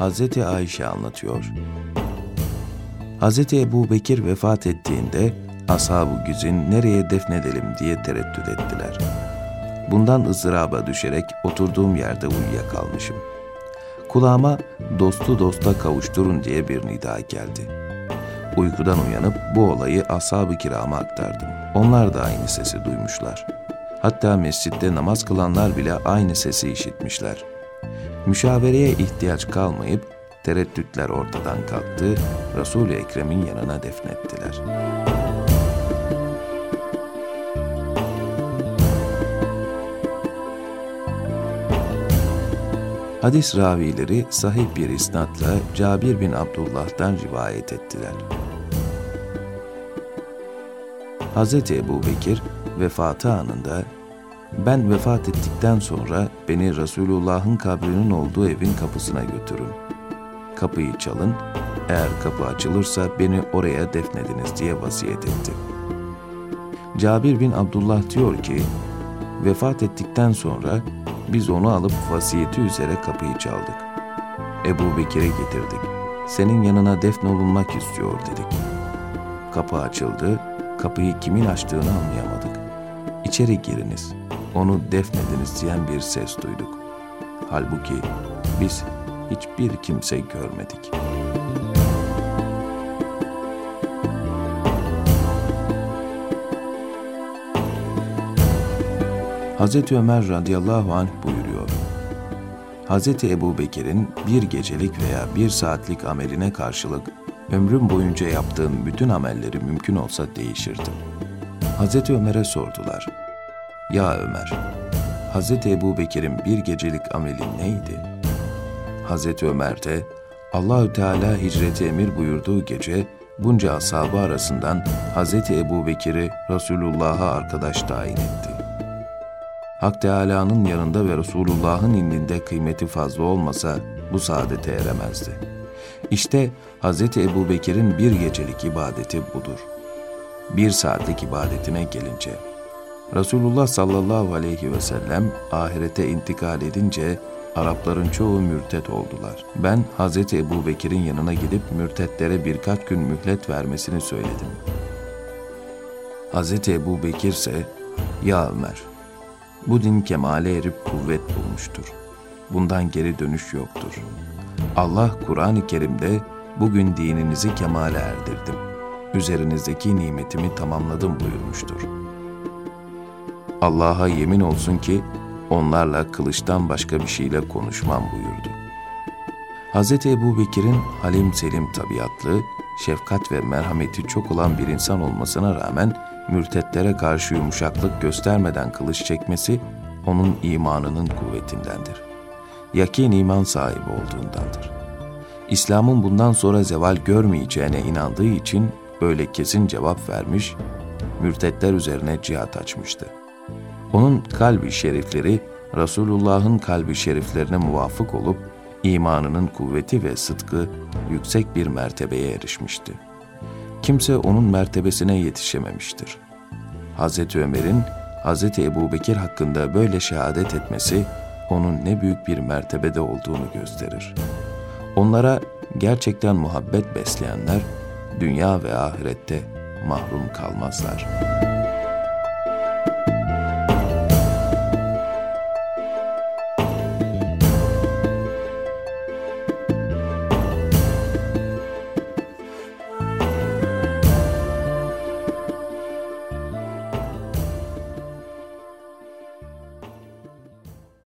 Hazreti Ayşe anlatıyor. Hazreti Ebu Bekir vefat ettiğinde ashab-ı güzin nereye defnedelim diye tereddüt ettiler. Bundan ızdıraba düşerek oturduğum yerde uyuyakalmışım. Kulağıma dostu dosta kavuşturun diye bir nida geldi. Uykudan uyanıp bu olayı ashab-ı kirama aktardım. Onlar da aynı sesi duymuşlar. Hatta mescitte namaz kılanlar bile aynı sesi işitmişler. Müşavereye ihtiyaç kalmayıp tereddütler ortadan kalktı, Resul-i Ekrem'in yanına defnettiler. Hadis ravileri sahih bir isnatla Cabir bin Abdullah'tan rivayet ettiler. Hz. Ebu Bekir vefatı anında ben vefat ettikten sonra beni Resulullah'ın kabrinin olduğu evin kapısına götürün. Kapıyı çalın, eğer kapı açılırsa beni oraya defnediniz diye vasiyet etti. Cabir bin Abdullah diyor ki, vefat ettikten sonra biz onu alıp vasiyeti üzere kapıyı çaldık. Ebu Bekir'e getirdik. Senin yanına defnolunmak istiyor dedik. Kapı açıldı, kapıyı kimin açtığını anlayamadık. İçeri giriniz, onu defnediniz diyen bir ses duyduk. Halbuki biz hiçbir kimse görmedik. Hz. Ömer radıyallahu anh buyuruyor. Hz. Ebu Bekir'in bir gecelik veya bir saatlik ameline karşılık ömrüm boyunca yaptığın bütün amelleri mümkün olsa değişirdi. Hz. Ömer'e sordular. Ya Ömer, Hz. Ebu Bekir'in bir gecelik ameli neydi? Hz. Ömer de Allahü Teala hicreti emir buyurduğu gece bunca ashabı arasından Hz. Ebu Bekir'i Resulullah'a arkadaş tayin etti. Hak Teâlâ'nın yanında ve Resulullah'ın indinde kıymeti fazla olmasa bu saadete eremezdi. İşte Hz. Ebu Bekir'in bir gecelik ibadeti budur. Bir saatlik ibadetine gelince, Resulullah sallallahu aleyhi ve sellem ahirete intikal edince Arapların çoğu mürtet oldular. Ben Hz. Ebu Bekir'in yanına gidip mürtetlere birkaç gün mühlet vermesini söyledim. Hz. Ebu Bekir ise, Ya Ömer, bu din kemale erip kuvvet bulmuştur. Bundan geri dönüş yoktur. Allah Kur'an-ı Kerim'de bugün dininizi kemale erdirdim. Üzerinizdeki nimetimi tamamladım buyurmuştur. Allah'a yemin olsun ki onlarla kılıçtan başka bir şeyle konuşmam buyurdu. Hz. Ebu Bekir'in halim selim tabiatlı, şefkat ve merhameti çok olan bir insan olmasına rağmen mürtetlere karşı yumuşaklık göstermeden kılıç çekmesi onun imanının kuvvetindendir. Yakin iman sahibi olduğundandır. İslam'ın bundan sonra zeval görmeyeceğine inandığı için böyle kesin cevap vermiş, mürtetler üzerine cihat açmıştı. Onun kalbi şerifleri Resulullah'ın kalbi şeriflerine muvafık olup imanının kuvveti ve sıdkı yüksek bir mertebeye erişmişti. Kimse onun mertebesine yetişememiştir. Hz. Ömer'in Hz. Ebu Bekir hakkında böyle şehadet etmesi onun ne büyük bir mertebede olduğunu gösterir. Onlara gerçekten muhabbet besleyenler dünya ve ahirette mahrum kalmazlar.''